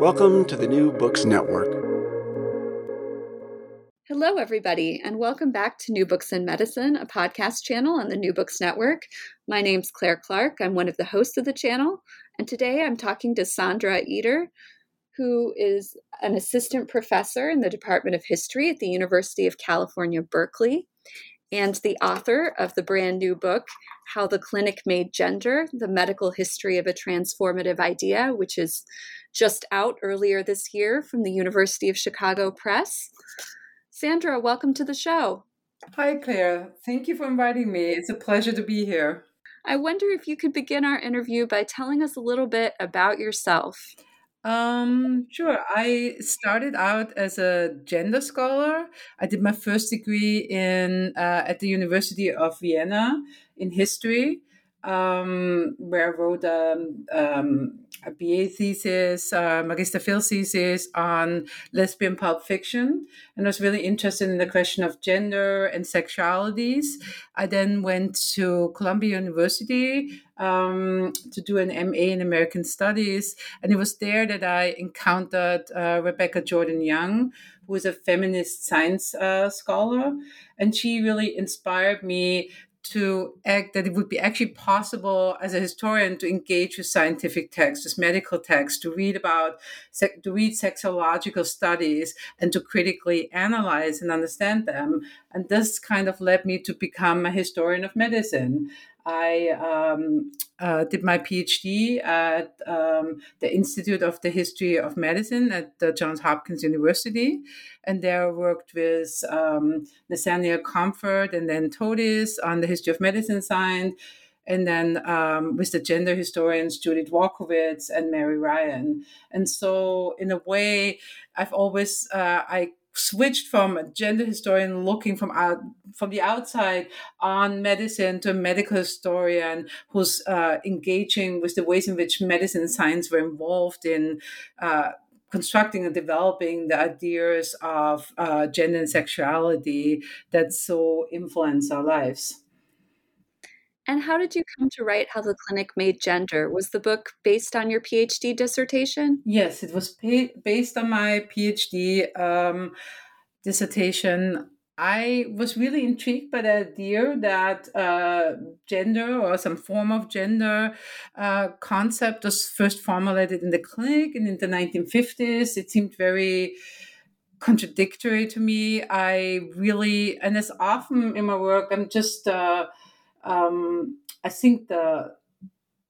Welcome to the New Books Network. Hello, everybody, and welcome back to New Books in Medicine, a podcast channel on the New Books Network. My name's Claire Clark. I'm one of the hosts of the channel, and today I'm talking to Sandra Eder, who is an assistant professor in the Department of History at the University of California, Berkeley, and the author of the brand new book, How the Clinic Made Gender The Medical History of a Transformative Idea, which is just out earlier this year from the University of Chicago Press. Sandra, welcome to the show. Hi, Claire. Thank you for inviting me. It's a pleasure to be here. I wonder if you could begin our interview by telling us a little bit about yourself. Um, sure. I started out as a gender scholar. I did my first degree in uh, at the University of Vienna in history, um, where I wrote um, um, a BA thesis, Magister thesis on lesbian pulp fiction, and I was really interested in the question of gender and sexualities. I then went to Columbia University um, to do an MA in American Studies, and it was there that I encountered uh, Rebecca Jordan Young, who is a feminist science uh, scholar, and she really inspired me to act that it would be actually possible as a historian to engage with scientific texts, with medical texts, to read about to read sexological studies and to critically analyze and understand them. And this kind of led me to become a historian of medicine. I um, uh, did my PhD at um, the Institute of the History of Medicine at the Johns Hopkins University, and there I worked with um, Nathaniel Comfort and Dan Todes on the history of medicine science, and then um, with the gender historians Judith Walkowitz and Mary Ryan. And so, in a way, I've always uh, I switched from a gender historian looking from out from the outside on medicine to a medical historian who's uh, engaging with the ways in which medicine and science were involved in uh, constructing and developing the ideas of uh, gender and sexuality that so influence our lives. And how did you come to write How the Clinic Made Gender? Was the book based on your PhD dissertation? Yes, it was pa- based on my PhD um, dissertation. I was really intrigued by the idea that uh, gender or some form of gender uh, concept was first formulated in the clinic and in the 1950s. It seemed very contradictory to me. I really, and as often in my work, I'm just. Uh, um, I think the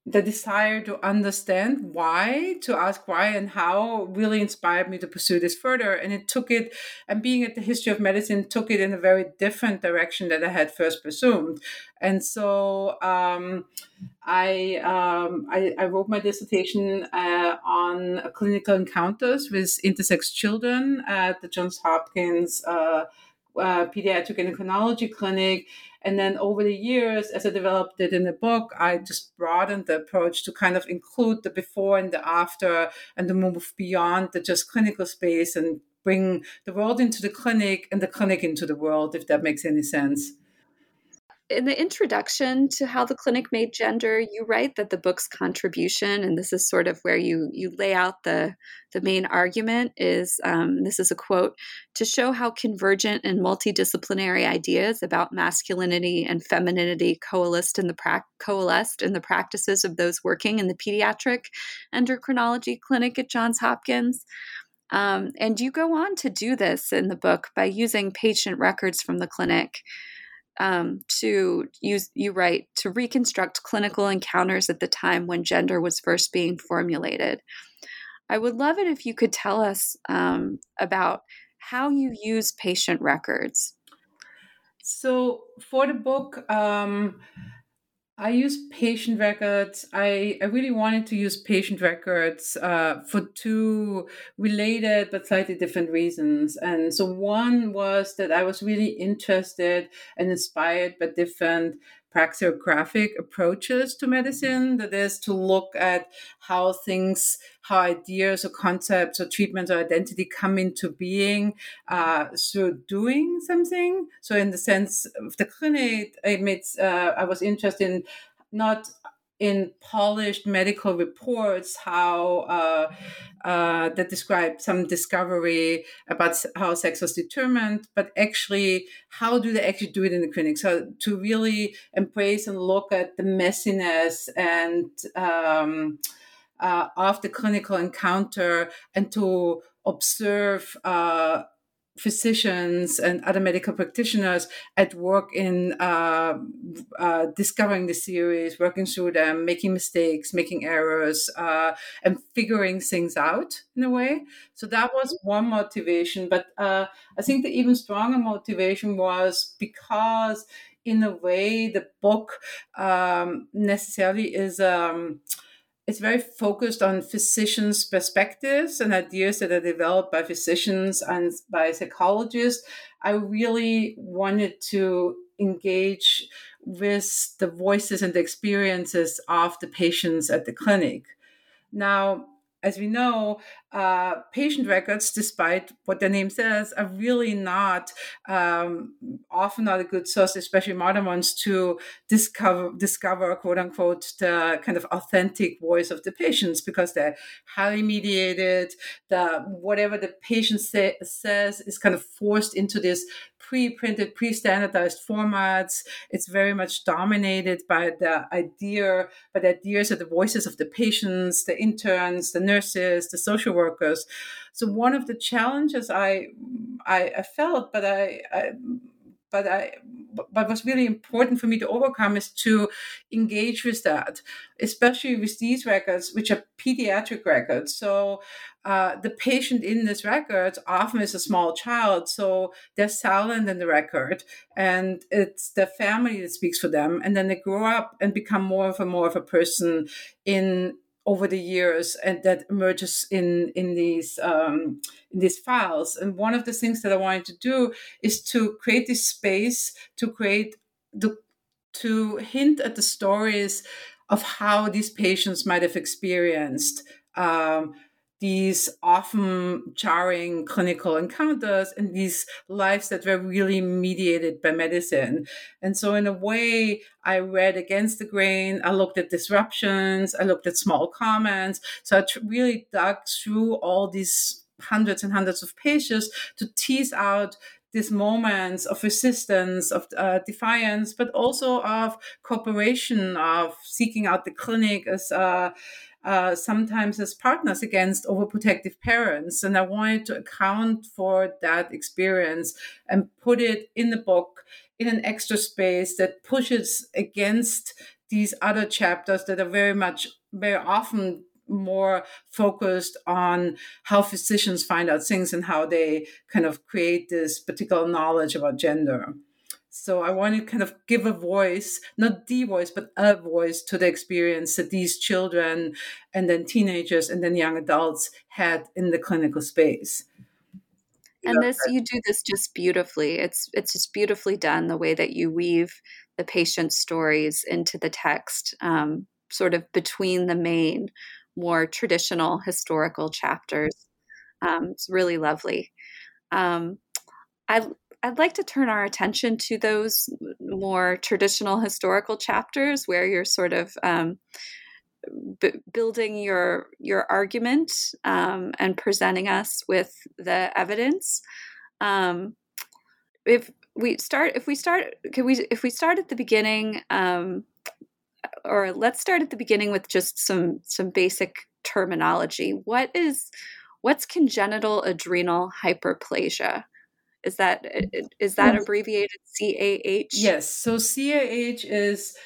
the desire to understand why, to ask why and how, really inspired me to pursue this further. And it took it, and being at the history of medicine took it in a very different direction that I had first presumed. And so um, I, um, I, I wrote my dissertation uh, on clinical encounters with intersex children at the Johns Hopkins. Uh, uh, pediatric endocrinology clinic. And then over the years, as I developed it in the book, I just broadened the approach to kind of include the before and the after and to move beyond the just clinical space and bring the world into the clinic and the clinic into the world, if that makes any sense in the introduction to how the clinic made gender you write that the book's contribution and this is sort of where you you lay out the the main argument is um, this is a quote to show how convergent and multidisciplinary ideas about masculinity and femininity coalesced in the pra- coalesced in the practices of those working in the pediatric endocrinology clinic at johns hopkins. Um, and you go on to do this in the book by using patient records from the clinic um, to use you write to reconstruct clinical encounters at the time when gender was first being formulated. I would love it if you could tell us um, about how you use patient records. So for the book, um, I use patient records. I, I really wanted to use patient records uh, for two related but slightly different reasons. And so one was that I was really interested and inspired by different praxeographic approaches to medicine that is to look at how things how ideas or concepts or treatments or identity come into being uh, through doing something. So in the sense of the clinic i made uh, i was interested in not in polished medical reports how uh, uh, that describe some discovery about how sex was determined, but actually how do they actually do it in the clinic? So to really embrace and look at the messiness and um, uh, of the clinical encounter and to observe uh, physicians and other medical practitioners at work in uh, uh, discovering the series, working through them, making mistakes, making errors, uh, and figuring things out in a way. So that was one motivation. But uh, I think the even stronger motivation was because, in a way, the book um, necessarily is. Um, it's very focused on physicians' perspectives and ideas that are developed by physicians and by psychologists. I really wanted to engage with the voices and the experiences of the patients at the clinic. Now, as we know, uh, patient records, despite what the name says, are really not um, often not a good source, especially modern ones, to discover discover quote unquote the kind of authentic voice of the patients because they're highly mediated. The whatever the patient say, says is kind of forced into this pre-printed, pre-standardized formats. It's very much dominated by the idea, by the ideas of the voices of the patients, the interns, the nurses, the social workers. So one of the challenges I I, I felt, but I, I but I but what's really important for me to overcome is to engage with that, especially with these records, which are pediatric records. So uh, the patient in this record often is a small child, so they're silent in the record, and it's the family that speaks for them, and then they grow up and become more of a more of a person in over the years and that emerges in in these um, in these files. And one of the things that i wanted to do is to create this space to create the to hint at the stories of how these patients might have experienced um, these often jarring clinical encounters and these lives that were really mediated by medicine. And so, in a way, I read against the grain. I looked at disruptions. I looked at small comments. So, I really dug through all these hundreds and hundreds of pages to tease out these moments of resistance, of uh, defiance, but also of cooperation, of seeking out the clinic as uh, uh, sometimes as partners against overprotective parents. And I wanted to account for that experience and put it in the book in an extra space that pushes against these other chapters that are very much, very often more focused on how physicians find out things and how they kind of create this particular knowledge about gender. So I want to kind of give a voice, not the voice, but a voice to the experience that these children and then teenagers and then young adults had in the clinical space. and this you do this just beautifully. It's it's just beautifully done the way that you weave the patient's stories into the text um, sort of between the main more traditional historical chapters. Um, it's really lovely. Um, I, I'd like to turn our attention to those more traditional historical chapters where you're sort of um, b- building your your argument um, and presenting us with the evidence. Um, if we start, if we start, can we? If we start at the beginning, um, or let's start at the beginning with just some some basic terminology. What is what's congenital adrenal hyperplasia? Is that is that abbreviated CAH? Yes. So CAH is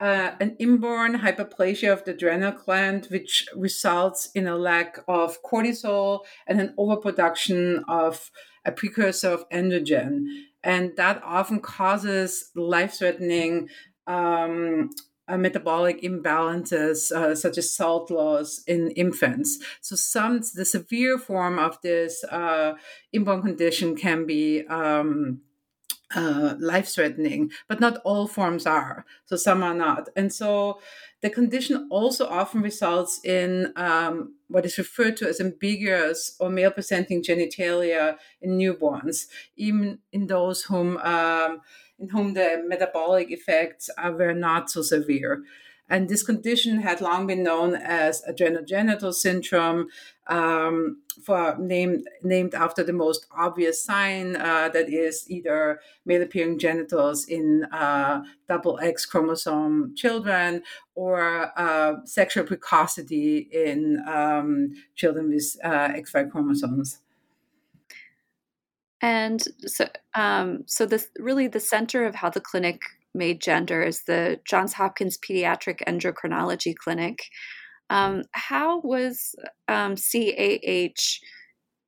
uh, an inborn hyperplasia of the adrenal gland, which results in a lack of cortisol and an overproduction of a precursor of androgen. And that often causes life threatening um, uh, metabolic imbalances, uh, such as salt loss in infants. So, some the severe form of this uh, inborn condition can be. Um, uh, life threatening, but not all forms are. So some are not. And so the condition also often results in um, what is referred to as ambiguous or male presenting genitalia in newborns, even in those whom. Um, in whom the metabolic effects were not so severe. And this condition had long been known as adrenogenital syndrome, um, for named named after the most obvious sign uh, that is either male appearing genitals in uh, double X chromosome children or uh, sexual precocity in um, children with uh, XY chromosomes. And so, um, so really the center of how the clinic made gender is the Johns Hopkins Pediatric Endocrinology Clinic. Um, how was um, CAH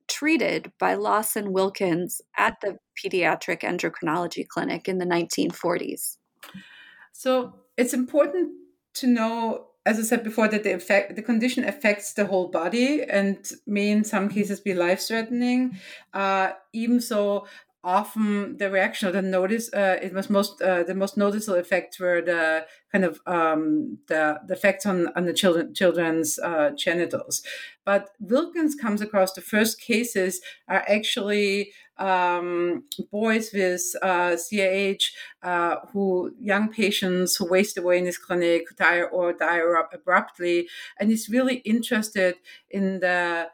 treated by Lawson Wilkins at the Pediatric Endocrinology Clinic in the 1940s? So it's important to know, as I said before, that the effect, the condition affects the whole body and may in some cases be life-threatening. Uh, even so, often the reaction or the notice uh, it was most uh, the most noticeable effects were the kind of um, the, the effects on, on the children children's uh, genitals. But wilkins comes across the first cases are actually um, boys with uh, CAH uh, who young patients who waste away in his clinic die or die abruptly. And he's really interested in the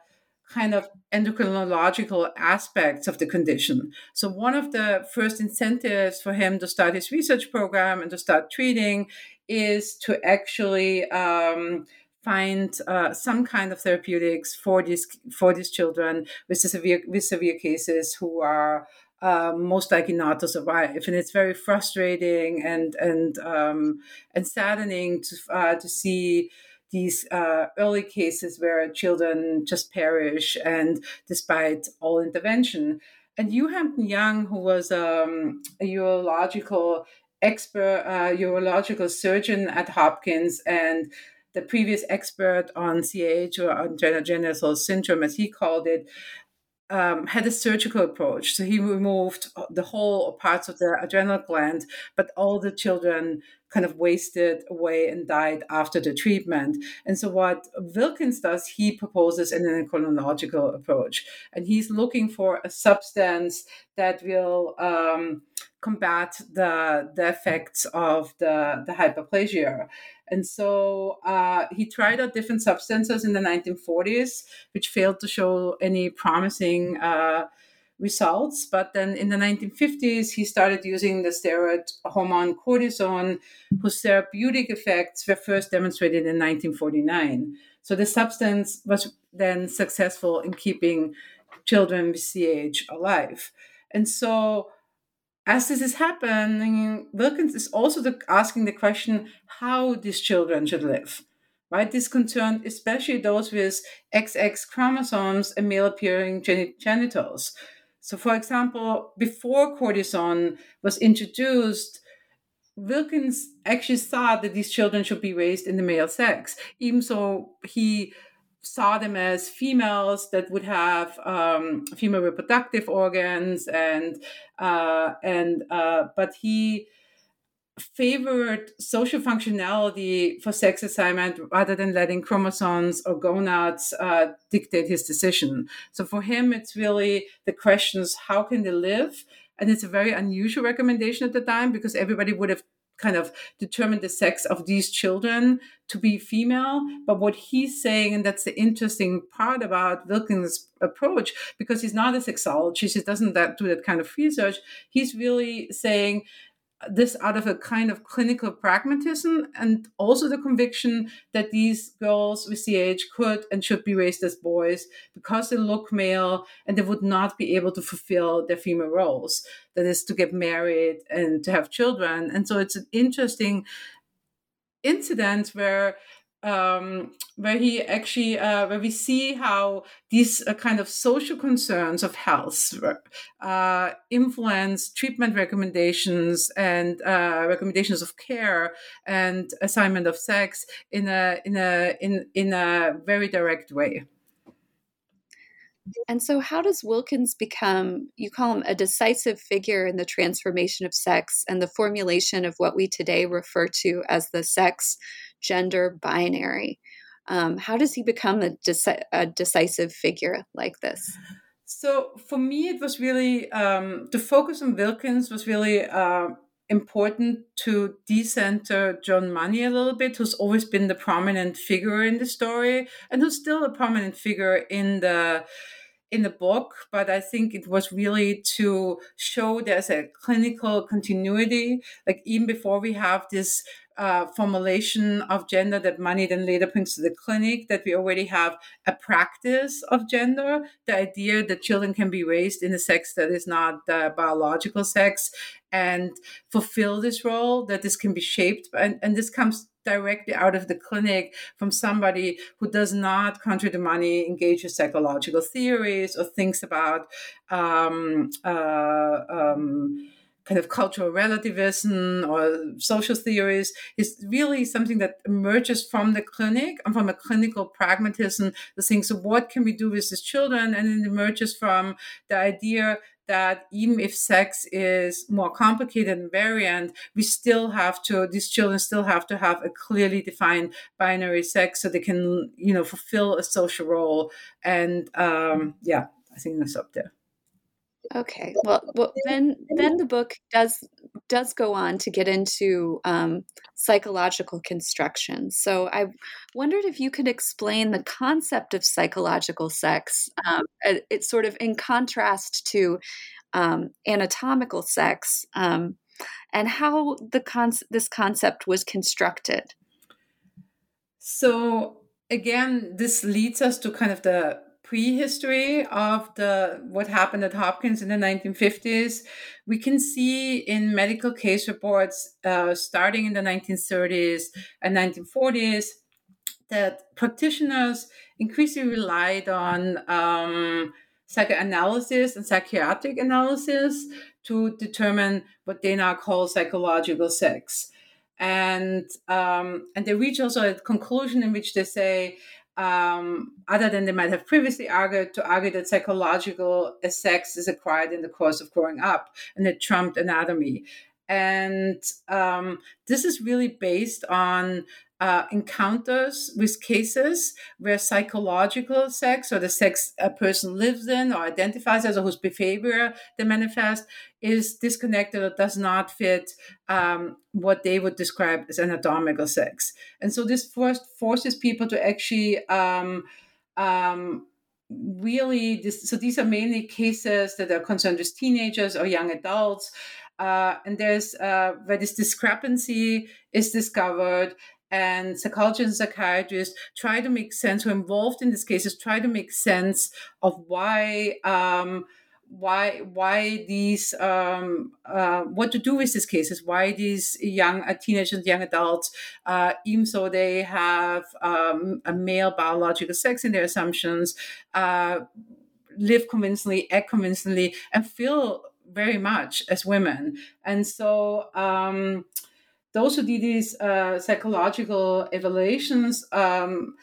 kind of endocrinological aspects of the condition. So, one of the first incentives for him to start his research program and to start treating is to actually um, find uh, some kind of therapeutics for these for these children with severe with severe cases who are uh, most likely not to survive, and it's very frustrating and and um, and saddening to uh, to see these uh, early cases where children just perish, and despite all intervention. And Hugh Hampton Young, who was um, a urological expert, uh, urological surgeon at Hopkins, and the previous expert on CH or adrenogenital syndrome, as he called it, um, had a surgical approach. So he removed the whole or parts of the adrenal gland, but all the children kind of wasted away and died after the treatment. And so, what Wilkins does, he proposes an endocrinological approach, and he's looking for a substance that will um, combat the the effects of the the hyperplasia. And so uh, he tried out different substances in the 1940s, which failed to show any promising uh, results. But then in the 1950s, he started using the steroid hormone cortisone, whose therapeutic effects were first demonstrated in 1949. So the substance was then successful in keeping children with CAH alive. And so as this is happening, Wilkins is also the, asking the question how these children should live. Right? This concerned especially those with XX chromosomes and male appearing genitals. So, for example, before cortisone was introduced, Wilkins actually thought that these children should be raised in the male sex, even so he saw them as females that would have um, female reproductive organs and uh, and uh, but he favored social functionality for sex assignment rather than letting chromosomes or gonads uh, dictate his decision. So for him, it's really the questions: how can they live? And it's a very unusual recommendation at the time because everybody would have kind of determined the sex of these children to be female. But what he's saying, and that's the interesting part about Wilkins' approach, because he's not a sexologist, he doesn't that, do that kind of research. He's really saying this out of a kind of clinical pragmatism and also the conviction that these girls with CAH could and should be raised as boys because they look male and they would not be able to fulfill their female roles. That is to get married and to have children. And so it's an interesting incident where um, where he actually uh, where we see how these uh, kind of social concerns of health uh, influence treatment recommendations and uh, recommendations of care and assignment of sex in a in a in in a very direct way. And so, how does Wilkins become, you call him a decisive figure in the transformation of sex and the formulation of what we today refer to as the sex gender binary? Um, how does he become a, deci- a, decisive figure like this? So, for me, it was really um, the focus on Wilkins was really. Uh, important to decenter John Money a little bit, who's always been the prominent figure in the story and who's still a prominent figure in the in the book, but I think it was really to show there's a clinical continuity. Like even before we have this uh, formulation of gender that money then later brings to the clinic, that we already have a practice of gender, the idea that children can be raised in a sex that is not the biological sex and fulfill this role, that this can be shaped. And, and this comes directly out of the clinic from somebody who does not, contrary to money, engage in psychological theories or thinks about um, uh, um, kind of cultural relativism or social theories is really something that emerges from the clinic and from a clinical pragmatism the thing so what can we do with these children and it emerges from the idea that even if sex is more complicated and variant, we still have to, these children still have to have a clearly defined binary sex so they can, you know, fulfill a social role. And um, yeah, I think that's up there. Okay. Well, well, then then the book does does go on to get into um, psychological construction. So I wondered if you could explain the concept of psychological sex. Um, it's sort of in contrast to um, anatomical sex, um, and how the con- this concept was constructed. So again, this leads us to kind of the prehistory of the what happened at Hopkins in the 1950s, we can see in medical case reports uh, starting in the 1930s and 1940s that practitioners increasingly relied on um, psychoanalysis and psychiatric analysis to determine what they now call psychological sex. And um, and they reach also a conclusion in which they say um, other than they might have previously argued, to argue that psychological sex is acquired in the course of growing up and it trumped anatomy. And um, this is really based on uh, encounters with cases where psychological sex or the sex a person lives in or identifies as or whose behavior they manifest is disconnected or does not fit um, what they would describe as anatomical sex. And so this first forces people to actually um, um, really, this, so these are mainly cases that are concerned with teenagers or young adults. Uh, and there's uh, where this discrepancy is discovered and psychologists and psychiatrists try to make sense, who are involved in these cases, try to make sense of why. Um, why why these um, uh, what to do with these cases why these young uh, teenagers young adults uh, even though they have um, a male biological sex in their assumptions uh, live convincingly act convincingly and feel very much as women and so um, those who did these uh, psychological evaluations um,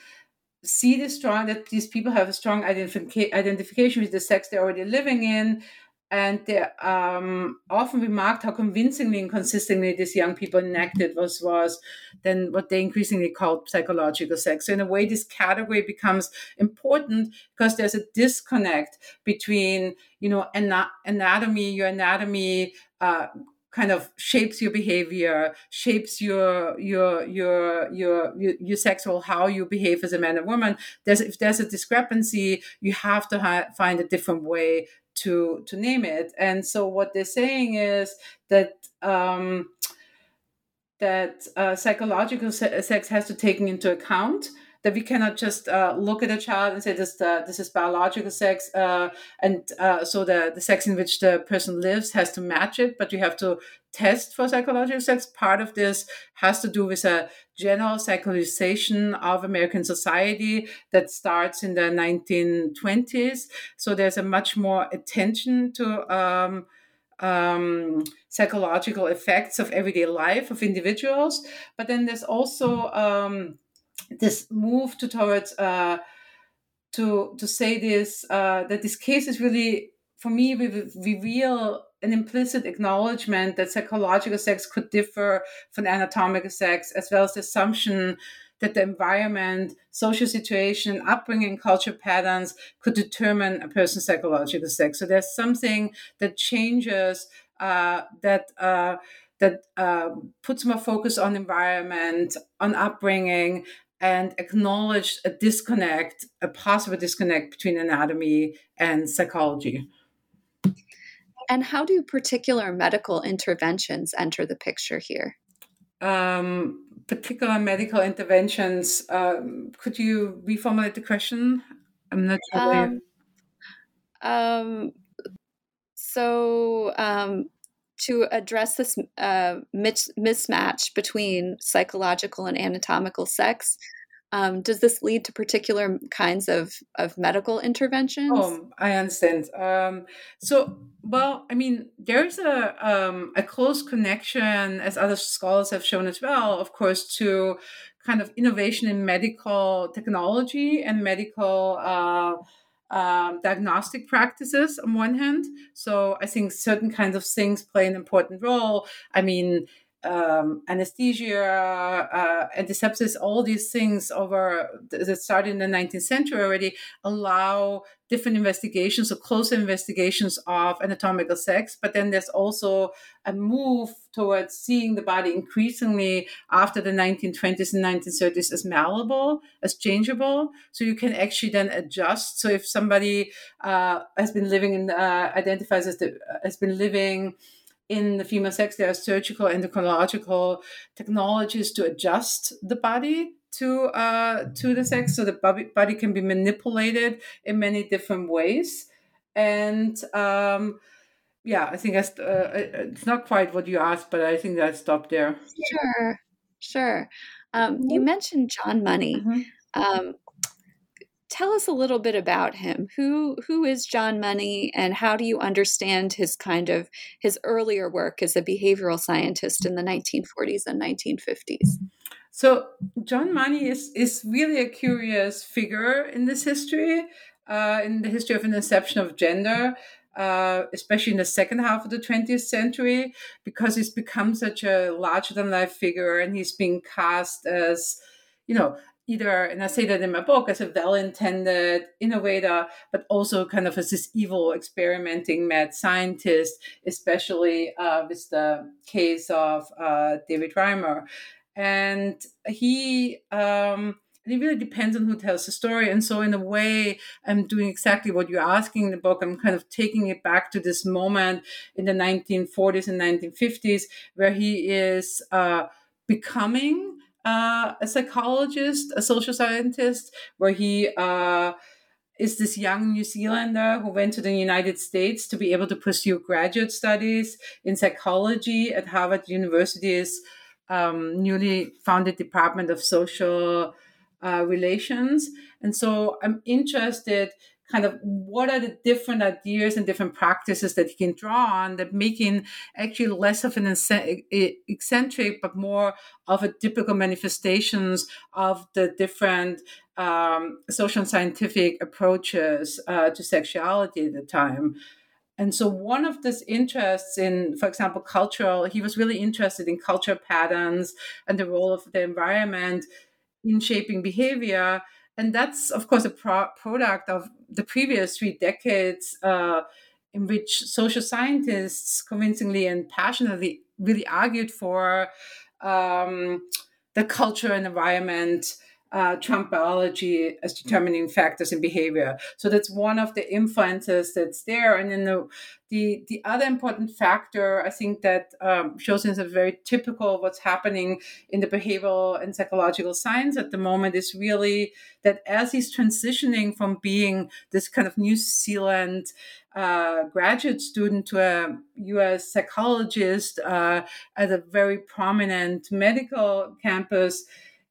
see this strong that these people have a strong identific- identification with the sex they're already living in and they um, often remarked how convincingly and consistently these young people enacted was was then what they increasingly called psychological sex. So in a way, this category becomes important because there's a disconnect between you know ana- anatomy, your anatomy. Uh, kind of shapes your behavior shapes your your your your your, sexual how you behave as a man or woman there's if there's a discrepancy you have to ha- find a different way to to name it. And so what they're saying is that um, that uh, psychological se- sex has to take into account that we cannot just uh, look at a child and say this uh, this is biological sex uh, and uh, so the, the sex in which the person lives has to match it but you have to test for psychological sex. Part of this has to do with a general psychologization of american society that starts in the 1920s so there's a much more attention to um, um, psychological effects of everyday life of individuals. But then there's also um, this move to towards uh, to to say this uh, that this case is really for me reveal an implicit acknowledgement that psychological sex could differ from anatomical sex, as well as the assumption that the environment, social situation, upbringing, culture patterns could determine a person's psychological sex. So there's something that changes uh, that. Uh, that uh, puts more focus on environment, on upbringing, and acknowledge a disconnect, a possible disconnect between anatomy and psychology. And how do particular medical interventions enter the picture here? Um, particular medical interventions. Um, could you reformulate the question? I'm not sure. Um, um, so, um, to address this uh, mismatch between psychological and anatomical sex, um, does this lead to particular kinds of, of medical interventions? Oh, I understand. Um, so, well, I mean, there's a um, a close connection, as other scholars have shown as well, of course, to kind of innovation in medical technology and medical. Uh, um, diagnostic practices on one hand. So I think certain kinds of things play an important role. I mean, um, anesthesia, uh, antisepsis, all these things over that started in the 19th century already allow different investigations or closer investigations of anatomical sex. But then there's also a move towards seeing the body increasingly after the 1920s and 1930s as malleable, as changeable. So you can actually then adjust. So if somebody uh, has been living in, uh, identifies as the, has been living in the female sex, there are surgical endocrinological technologies to adjust the body to uh, to the sex, so the body, body can be manipulated in many different ways. And um, yeah, I think that's, uh, it's not quite what you asked, but I think that stopped there. Sure, sure. Um, you mm-hmm. mentioned John Money. Mm-hmm. Um, tell us a little bit about him. Who who is John Money, and how do you understand his kind of his earlier work as a behavioral scientist in the 1940s and 1950s? So John Money is is really a curious figure in this history, uh, in the history of an inception of gender. Uh, especially in the second half of the 20th century, because he's become such a larger than life figure and he's being cast as, you know, either, and I say that in my book, as a well intended innovator, but also kind of as this evil experimenting mad scientist, especially uh, with the case of uh, David Reimer. And he, um, it really depends on who tells the story. And so, in a way, I'm doing exactly what you're asking in the book. I'm kind of taking it back to this moment in the 1940s and 1950s where he is uh, becoming uh, a psychologist, a social scientist, where he uh, is this young New Zealander who went to the United States to be able to pursue graduate studies in psychology at Harvard University's um, newly founded Department of Social uh, Relations. And so I'm interested kind of what are the different ideas and different practices that he can draw on that making actually less of an eccentric but more of a typical manifestations of the different um, social and scientific approaches uh, to sexuality at the time and so one of these interests in, for example, cultural, he was really interested in culture patterns and the role of the environment in shaping behavior. And that's, of course, a pro- product of the previous three decades uh, in which social scientists convincingly and passionately really argued for um, the culture and environment uh, Trump biology as determining factors in behavior. So that's one of the influences that's there. And then the the, the other important factor, I think, that um, shows is very typical of what's happening in the behavioral and psychological science at the moment is really that as he's transitioning from being this kind of New Zealand uh, graduate student to a US psychologist uh, at a very prominent medical campus,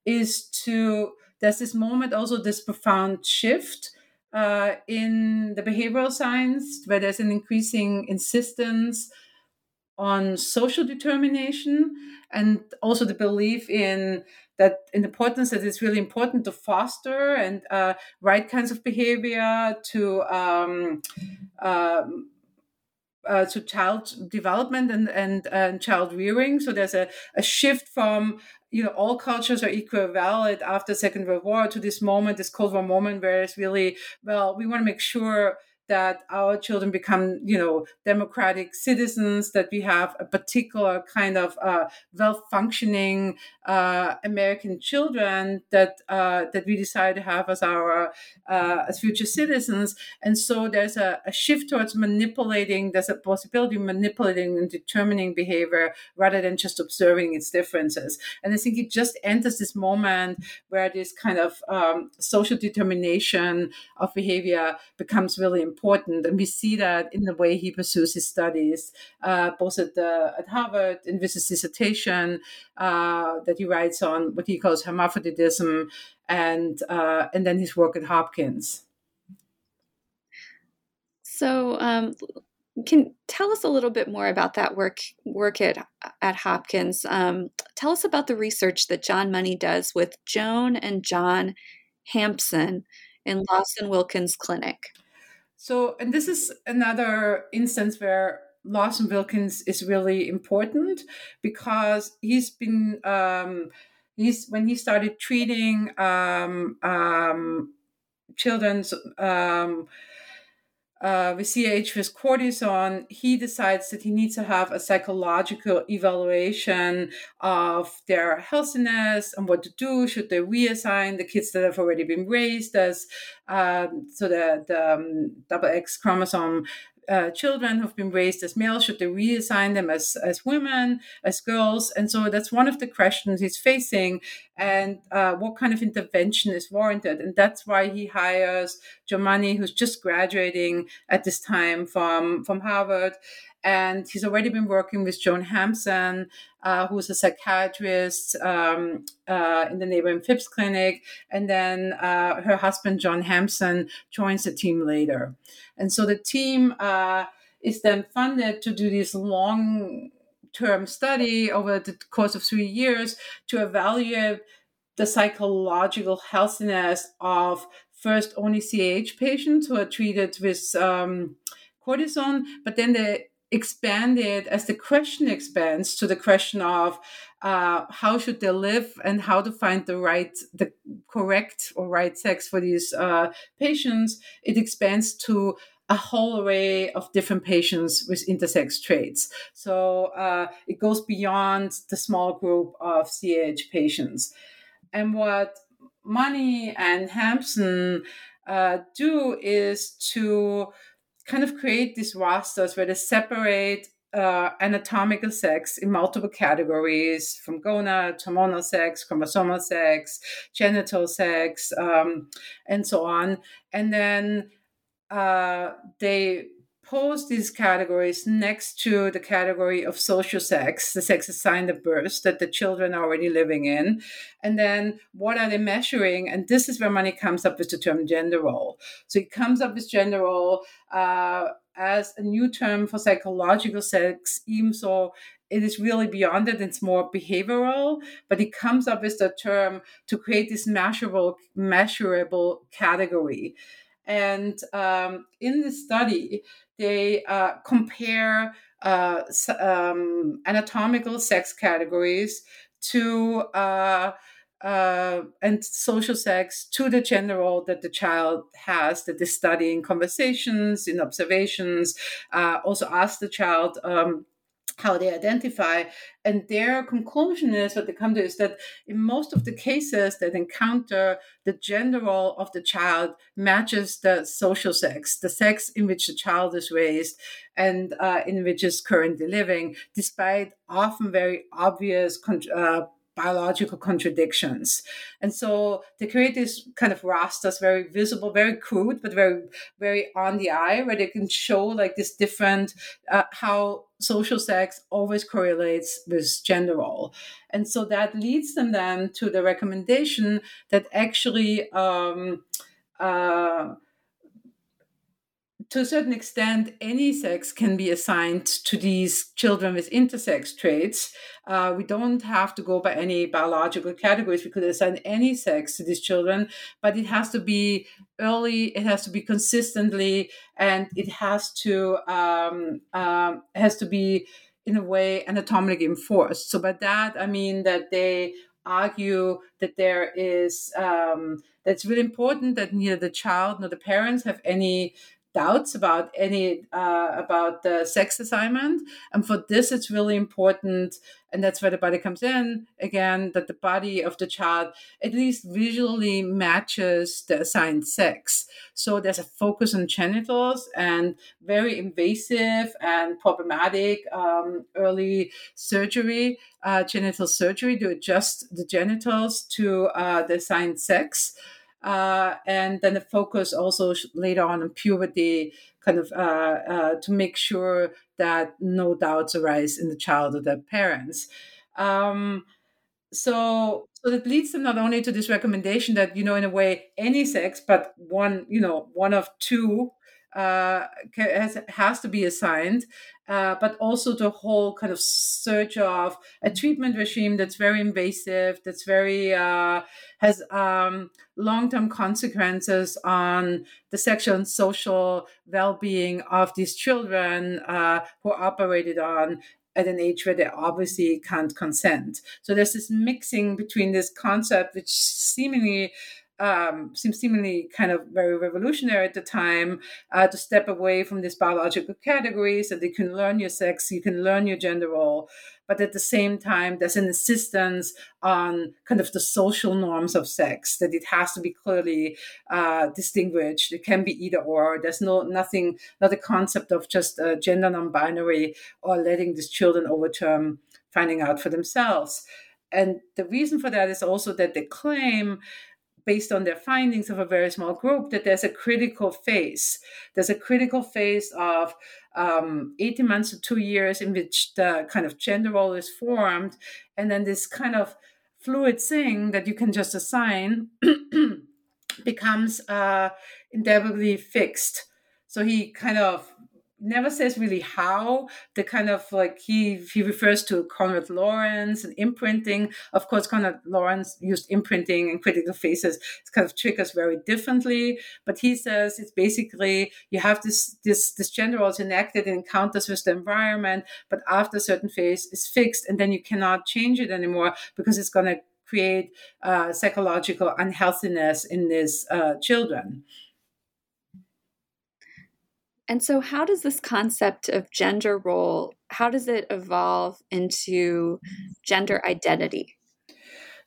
is to there's this moment also this profound shift uh, in the behavioral science where there's an increasing insistence on social determination and also the belief in that in the importance that it's really important to foster and uh, right kinds of behavior to um, um, uh, to child development and, and, and child rearing. So there's a, a shift from you know all cultures are equal valid after second world war to this moment this cold war moment where it's really well we want to make sure that our children become, you know, democratic citizens, that we have a particular kind of uh, well-functioning uh, American children that uh, that we decide to have as our uh, as future citizens. And so there's a, a, shift towards manipulating. There's a possibility of manipulating and determining behavior rather than just observing its differences. And I think it just enters this moment where this kind of um, social determination of behavior becomes really important important, and we see that in the way he pursues his studies, uh, both at the at Harvard in his dissertation uh, that he writes on what he calls hermaphroditism, and uh, and then his work at Hopkins. So, um, can tell us a little bit more about that work work at at Hopkins. Um, tell us about the research that John Money does with Joan and John Hampson in Lawson Wilkins Clinic. So, and this is another instance where Lawson Wilkins is really important because he's been um, he's when he started treating um, um, children's um, uh, with CAH with cortisone, he decides that he needs to have a psychological evaluation of their healthiness and what to do. Should they reassign the kids that have already been raised as um, so the, the um, double X chromosome uh, children who've been raised as males should they reassign them as as women as girls? And so that's one of the questions he's facing and uh, what kind of intervention is warranted? And that's why he hires Money who's just graduating at this time from from harvard and he's already been working with Joan Hampson, uh, who's a psychiatrist um, uh, in the neighboring Phipps clinic. And then uh, her husband, John Hampson, joins the team later. And so the team uh, is then funded to do this long term study over the course of three years to evaluate the psychological healthiness of first only CAH patients who are treated with um, cortisone, but then they expanded as the question expands to the question of uh, how should they live and how to find the right the correct or right sex for these uh, patients it expands to a whole array of different patients with intersex traits. So uh, it goes beyond the small group of cah patients. And what money and hampson uh, do is to kind of create these rosters where they separate uh, anatomical sex in multiple categories from gonad hormonal sex, chromosomal sex, genital sex, um, and so on. And then uh, they pose these categories next to the category of social sex, the sex assigned at birth that the children are already living in. And then what are they measuring? And this is where money comes up with the term gender role. So it comes up with gender role uh, as a new term for psychological sex, even so it is really beyond it. It's more behavioral, but it comes up with the term to create this measurable, measurable category. And um, in the study, they uh, compare uh, um, anatomical sex categories to uh, uh, and social sex to the gender role that the child has that they study in conversations in observations uh, also ask the child um, how they identify. And their conclusion is what they come to is that in most of the cases that encounter the gender role of the child matches the social sex, the sex in which the child is raised and uh, in which is currently living, despite often very obvious uh, biological contradictions. And so they create this kind of rasters, very visible, very crude, but very, very on the eye, where they can show like this different, uh, how social sex always correlates with gender role. And so that leads them then to the recommendation that actually, um, uh, to a certain extent, any sex can be assigned to these children with intersex traits. Uh, we don't have to go by any biological categories. We could assign any sex to these children, but it has to be early, it has to be consistently, and it has to um, um, has to be in a way anatomically enforced. So by that I mean that they argue that there is um, that's really important that neither the child nor the parents have any doubts about any uh, about the sex assignment. And for this it's really important and that's where the body comes in again that the body of the child at least visually matches the assigned sex. So there's a focus on genitals and very invasive and problematic um, early surgery uh, genital surgery to adjust the genitals to uh, the assigned sex uh, and then the focus also later on on puberty, kind of uh, uh, to make sure that no doubts arise in the child or their parents. Um, so, so that leads them not only to this recommendation that you know, in a way, any sex, but one, you know, one of two uh, has, has to be assigned, uh, but also the whole kind of search of a treatment regime that's very invasive, that's very uh, has um, long-term consequences on the sexual and social well-being of these children uh, who are operated on at an age where they obviously can't consent. So there's this mixing between this concept, which seemingly um, seemingly kind of very revolutionary at the time uh, to step away from these biological categories that you can learn your sex, you can learn your gender role, but at the same time, there's an insistence on kind of the social norms of sex that it has to be clearly uh, distinguished. It can be either or. There's no nothing, not a concept of just uh, gender non-binary or letting these children over overturn finding out for themselves. And the reason for that is also that they claim based on their findings of a very small group, that there's a critical phase. There's a critical phase of um, 18 months to two years in which the kind of gender role is formed. And then this kind of fluid thing that you can just assign becomes uh, indelibly fixed. So he kind of never says really how the kind of like he he refers to Konrad Lorenz and imprinting. Of course, Konrad Lorenz used imprinting and critical phases. It kind of triggers very differently. But he says it's basically you have this this this gender roles enacted in encounters with the environment, but after a certain phase is fixed, and then you cannot change it anymore because it's going to create uh, psychological unhealthiness in these uh, children. And so how does this concept of gender role how does it evolve into gender identity?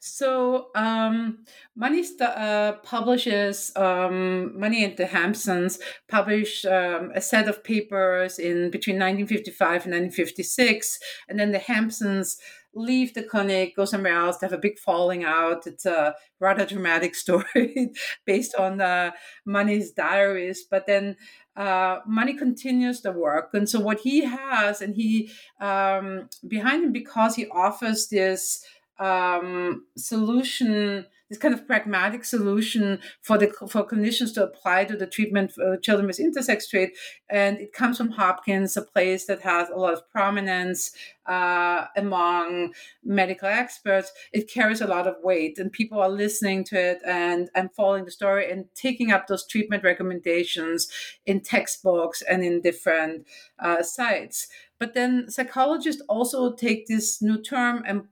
So um, uh, publishes um, Money and the Hampsons published um, a set of papers in between 1955 and 1956, and then the Hampsons leave the clinic, go somewhere else. They have a big falling out. It's a rather dramatic story based on uh, Money's diaries. But then uh, Money continues the work. And so what he has, and he um, behind him because he offers this um, solution this kind of pragmatic solution for the for clinicians to apply to the treatment of children with intersex trait, and it comes from Hopkins, a place that has a lot of prominence uh, among medical experts. It carries a lot of weight, and people are listening to it and and following the story and taking up those treatment recommendations in textbooks and in different uh, sites. But then psychologists also take this new term and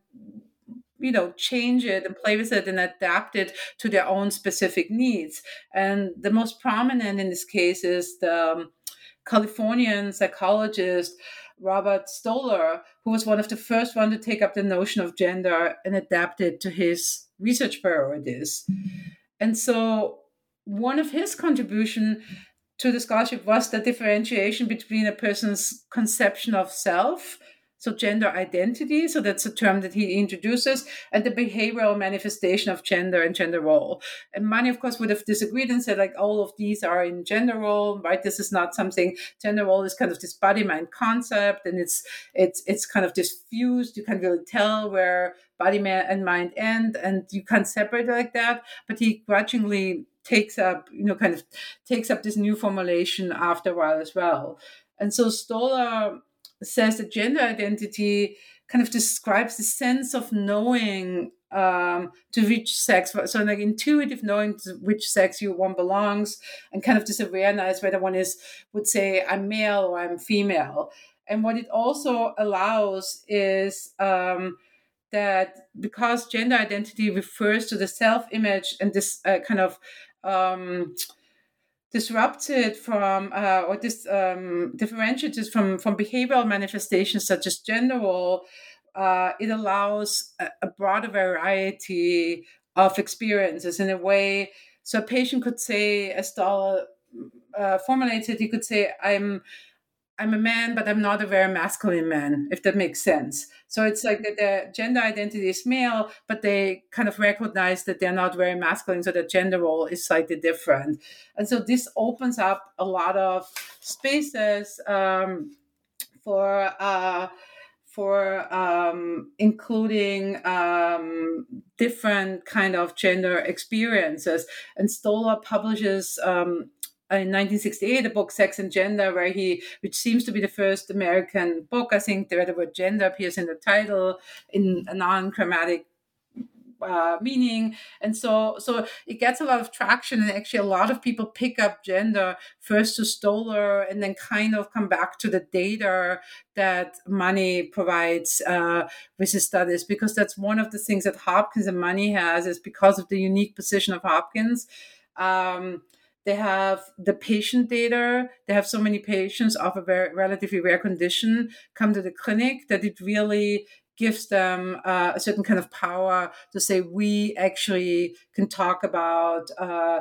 you know change it and play with it and adapt it to their own specific needs. And the most prominent in this case is the um, californian psychologist robert stoller who was one of the first one to take up the notion of gender and adapt it to his research priorities. And so one of his contribution to the scholarship was the differentiation between a person's conception of self so gender identity so that's a term that he introduces and the behavioral manifestation of gender and gender role. And many of course would have disagreed and said like all of these are in gender role right? This is not something gender role is kind of this body mind concept and it's it's it's kind of diffused you can't really tell where body and mind end and you can't separate like that. But he grudgingly takes up you know kind of takes up this new formulation after a while as well. And so stoller says that gender identity kind of describes the sense of knowing um, to which sex, so like intuitive knowing to which sex you one belongs, and kind of this awareness whether one is would say I'm male or I'm female. And what it also allows is um, that because gender identity refers to the self image and this uh, kind of um, disrupted from uh, or this um, differentiated from from behavioral manifestations such as gender role, uh, it allows a, a, broader variety of experiences in a way. So a patient could say, as Stoller uh, formulated, he could say, "I'm I'm a man, but I'm not a very masculine man, if that makes sense. So it's like that their gender identity is male, but they kind of recognize that they're not very masculine, so their gender role is slightly different. And so this opens up a lot of spaces um, for. Uh, for um, including um, different kind of gender experiences. And Stoller publishes um, in 1968 a book sex and gender where he which seems to be the first american book i think where the word gender appears in the title in a non-chromatic uh, meaning. And so so it gets a lot of traction and actually a lot of people pick up gender first to stoller and then kind of come back to the data that money provides uh, with his studies because that's one of the things that hopkins and money has is because of the unique position of hopkins um, they have the patient data. They have so many patients of a very relatively rare condition come to the clinic that it really gives them uh, a certain kind of power to say we actually can talk about uh,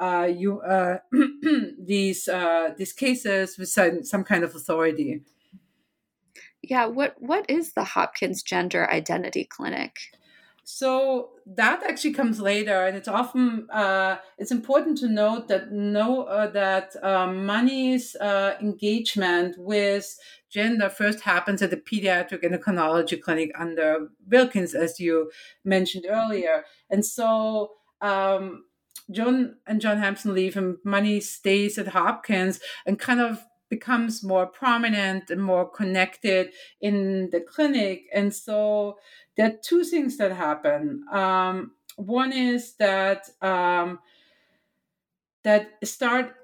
uh, you uh, these uh, these cases with some, some kind of authority. Yeah, what what is the Hopkins Gender Identity Clinic? So that actually comes later, and it's often uh, it's important to note that no uh, that um, money's uh, engagement with gender first happens at the pediatric endocrinology clinic under Wilkins, as you mentioned earlier, and so. Um, Joan and John Hampson leave, and money stays at Hopkins, and kind of becomes more prominent and more connected in the clinic. And so there are two things that happen. Um, one is that um, that start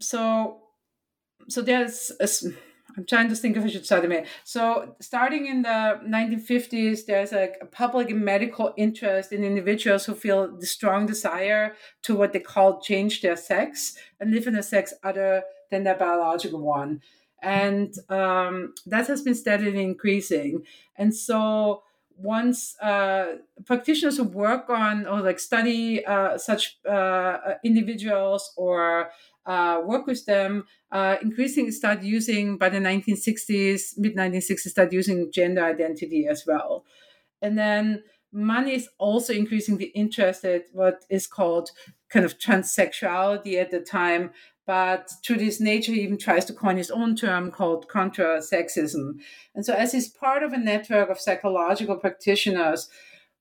so so there's a, I'm trying to think if I should start it. So, starting in the 1950s, there's a, a public medical interest in individuals who feel the strong desire to what they call change their sex and live in a sex other than their biological one. And um, that has been steadily increasing. And so, once uh, practitioners who work on or like study uh, such uh, individuals or uh, work with them, uh, increasingly start using by the 1960s, mid 1960s, start using gender identity as well. And then money is also increasingly interested what is called kind of transsexuality at the time but through this nature he even tries to coin his own term called contra-sexism. And so as he's part of a network of psychological practitioners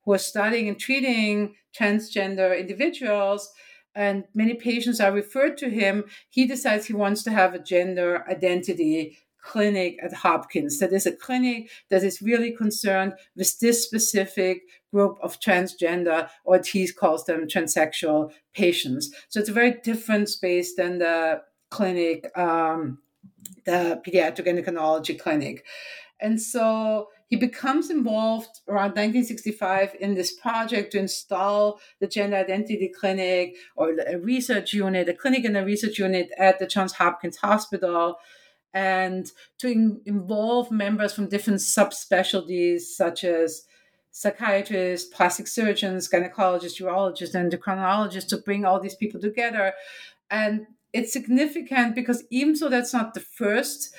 who are studying and treating transgender individuals, and many patients are referred to him, he decides he wants to have a gender identity clinic at Hopkins. That is a clinic that is really concerned with this specific group of transgender, or he calls them transsexual patients. So it's a very different space than the clinic, um, the pediatric endocrinology clinic. And so he becomes involved around 1965 in this project to install the gender identity clinic or a research unit, a clinic and a research unit at the Johns Hopkins Hospital and to in- involve members from different subspecialties such as psychiatrists, plastic surgeons, gynecologists, urologists, and endocrinologists to bring all these people together. And it's significant because even though that's not the first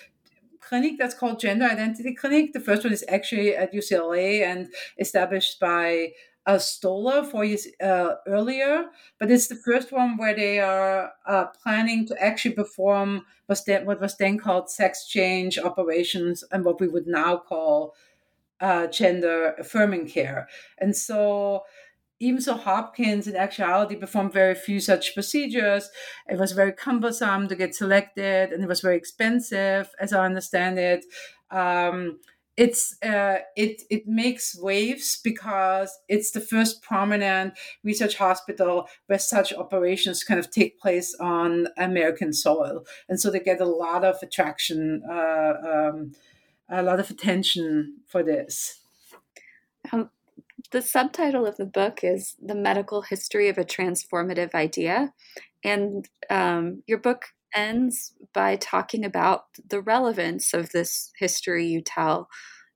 clinic that's called Gender Identity Clinic, the first one is actually at UCLA and established by uh, Stoller four years uh, earlier, but it's the first one where they are uh, planning to actually perform was then, what was then called sex change operations and what we would now call uh, gender affirming care. And so, even so, Hopkins in actuality performed very few such procedures. It was very cumbersome to get selected, and it was very expensive, as I understand it. Um, it's uh, it it makes waves because it's the first prominent research hospital where such operations kind of take place on American soil, and so they get a lot of attraction, uh, um, a lot of attention for this. Um, the subtitle of the book is "The Medical History of a Transformative Idea," and um, your book ends by talking about the relevance of this history you tell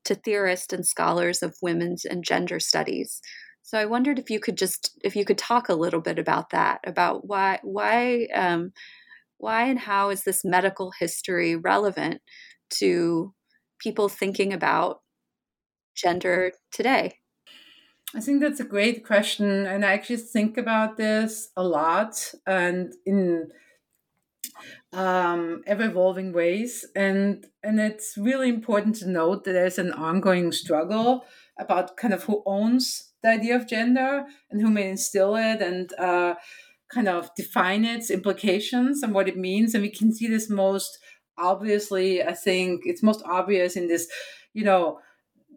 to theorists and scholars of women's and gender studies. So I wondered if you could just if you could talk a little bit about that, about why why um, why and how is this medical history relevant to people thinking about gender today? I think that's a great question, and I actually think about this a lot, and in um, ever evolving ways. And and it's really important to note that there's an ongoing struggle about kind of who owns the idea of gender and who may instill it and uh, kind of define its implications and what it means. And we can see this most obviously, I think it's most obvious in this, you know,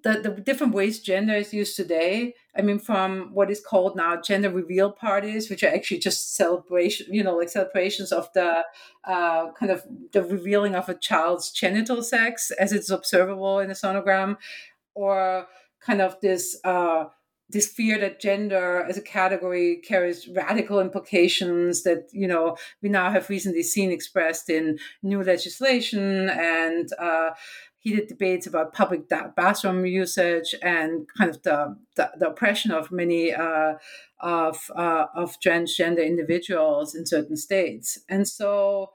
the, the different ways gender is used today. I mean, from what is called now gender reveal parties, which are actually just celebration, you know, like celebrations of the uh, kind of the revealing of a child's genital sex as it's observable in a sonogram, or kind of this uh, this fear that gender as a category carries radical implications that you know we now have recently seen expressed in new legislation and uh, heated debates about public bathroom usage and kind of the, the, the oppression of many uh, of, uh, of transgender individuals in certain states. And so,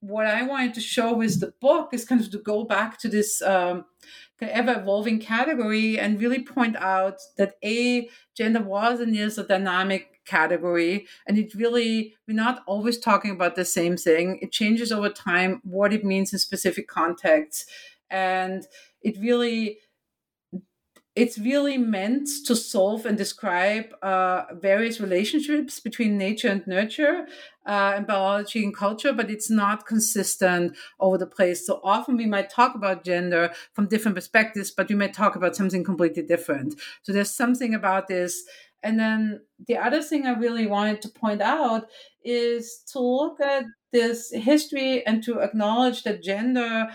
what I wanted to show with the book is kind of to go back to this um, ever evolving category and really point out that a gender was and is a dynamic category and it really we're not always talking about the same thing it changes over time what it means in specific contexts and it really it's really meant to solve and describe uh, various relationships between nature and nurture uh, and biology and culture, but it's not consistent over the place. So often we might talk about gender from different perspectives, but we might talk about something completely different. So there's something about this. And then the other thing I really wanted to point out is to look at this history and to acknowledge that gender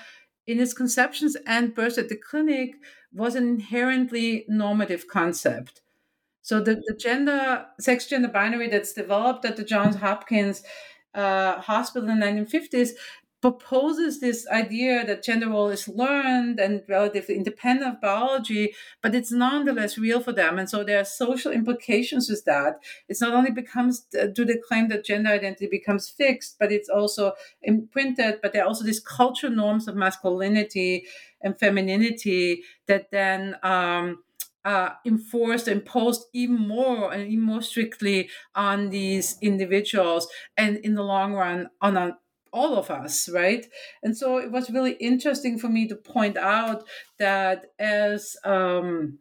in its conceptions and birth at the clinic was an inherently normative concept. So the, the gender, sex gender binary that's developed at the Johns Hopkins uh, Hospital in the 1950s proposes this idea that gender role is learned and relatively independent of biology, but it's nonetheless real for them. And so there are social implications with that. It's not only becomes, uh, do they claim that gender identity becomes fixed, but it's also imprinted, but there are also these cultural norms of masculinity and femininity that then, um, uh, enforced, imposed even more and even more strictly on these individuals, and in the long run, on a, all of us, right? And so it was really interesting for me to point out that as um,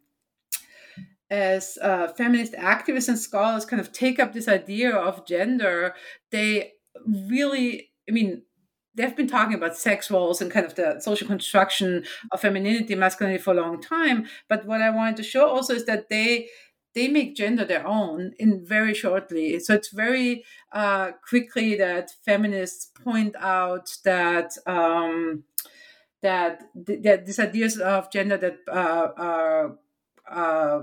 as uh, feminist activists and scholars kind of take up this idea of gender, they really, I mean, they've been talking about sex roles and kind of the social construction of femininity, masculinity for a long time. But what I wanted to show also is that they they make gender their own in very shortly. So it's very uh, quickly that feminists point out that um, that, th- that these ideas of gender that uh, are uh,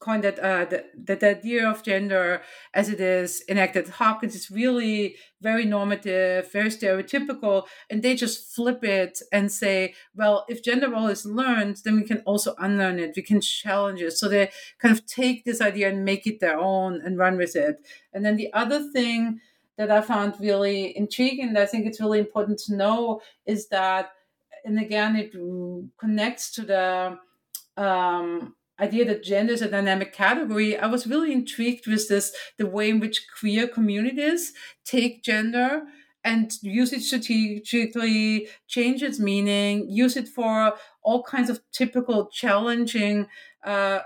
coined that uh, the, that the idea of gender as it is enacted Hopkins is really very normative, very stereotypical, and they just flip it and say, well, if gender role is learned, then we can also unlearn it. We can challenge it. So they kind of take this idea and make it their own and run with it. And then the other thing that I found really intriguing, that I think it's really important to know, is that, and again, it connects to the um, idea that gender is a dynamic category, I was really intrigued with this the way in which queer communities take gender and use it strategically, change its meaning, use it for all kinds of typical challenging uh,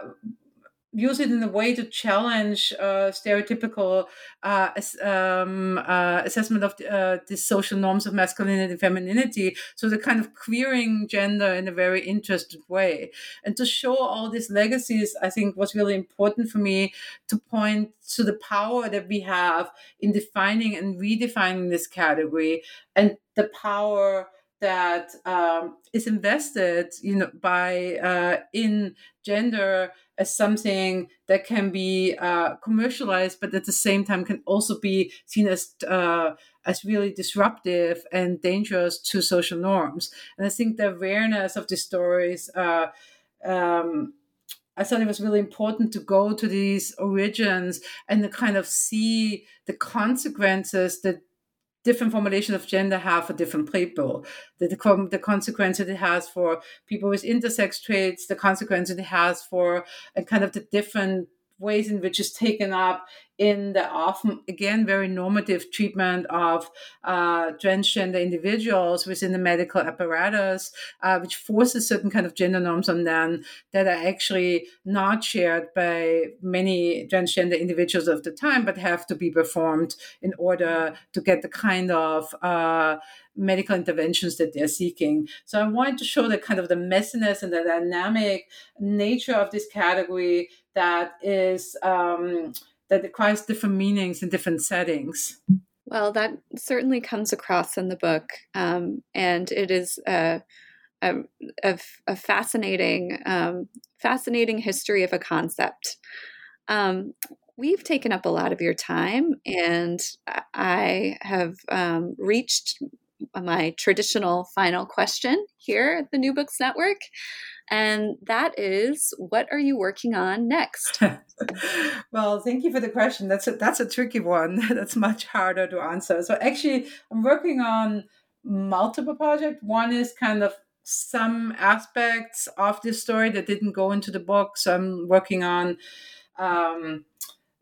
use it in a way to challenge uh, stereotypical uh, um, uh, assessment of the, uh, the, social norms of masculinity and femininity. So the kind of queering gender in a very interested way. And to show all these legacies, I think was really important for me to point to the power that we have in defining and redefining this category and the power that um, is invested you know by uh, in gender as something that can be uh, commercialized, but at the same time can also be seen as uh, as really disruptive and dangerous to social norms. And I think the awareness of these stories. Uh, um, I thought it was really important to go to these origins and to kind of see the consequences that different formulations of gender have for different people. The, the, the consequences it has for people with intersex traits, the consequences it has for and kind of the different ways in which it's taken up in the often again very normative treatment of uh, transgender individuals within the medical apparatus, uh, which forces certain kind of gender norms on them that are actually not shared by many transgender individuals of the time, but have to be performed in order to get the kind of uh, medical interventions that they're seeking. So I wanted to show the kind of the messiness and the dynamic nature of this category that is. Um, that requires different meanings in different settings. Well, that certainly comes across in the book, um, and it is a, a, a, a fascinating, um, fascinating history of a concept. Um, we've taken up a lot of your time, and I have um, reached my traditional final question here at the New Books Network. And that is, what are you working on next? well, thank you for the question. That's a, that's a tricky one. that's much harder to answer. So actually, I'm working on multiple projects. One is kind of some aspects of this story that didn't go into the book. So I'm working on um,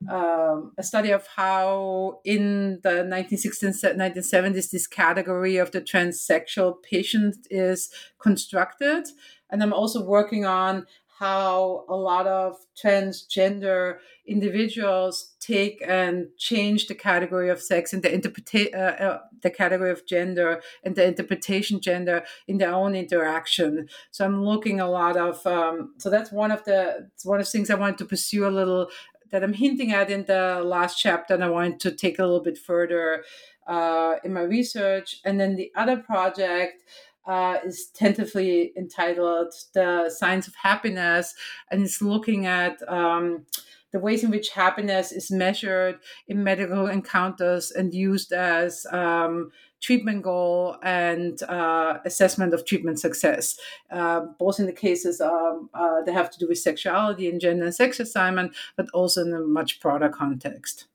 um, a study of how in the 1960s and 1970s this category of the transsexual patient is constructed and i'm also working on how a lot of transgender individuals take and change the category of sex and the interpreta- uh, uh, the category of gender and the interpretation gender in their own interaction. So I'm looking a lot of um, so that's one of the one of the things I wanted to pursue a little that I'm hinting at in the last chapter, and I wanted to take a little bit further uh, in my research. And then the other project uh, is tentatively entitled "The Science of Happiness," and it's looking at um, the ways in which happiness is measured in medical encounters and used as um, treatment goal and uh, assessment of treatment success, uh, both in the cases um, uh, that have to do with sexuality and gender and sex assignment, but also in a much broader context.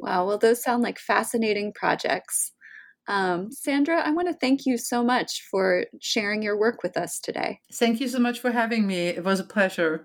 Wow, well, those sound like fascinating projects. Um, Sandra, I want to thank you so much for sharing your work with us today. Thank you so much for having me. It was a pleasure.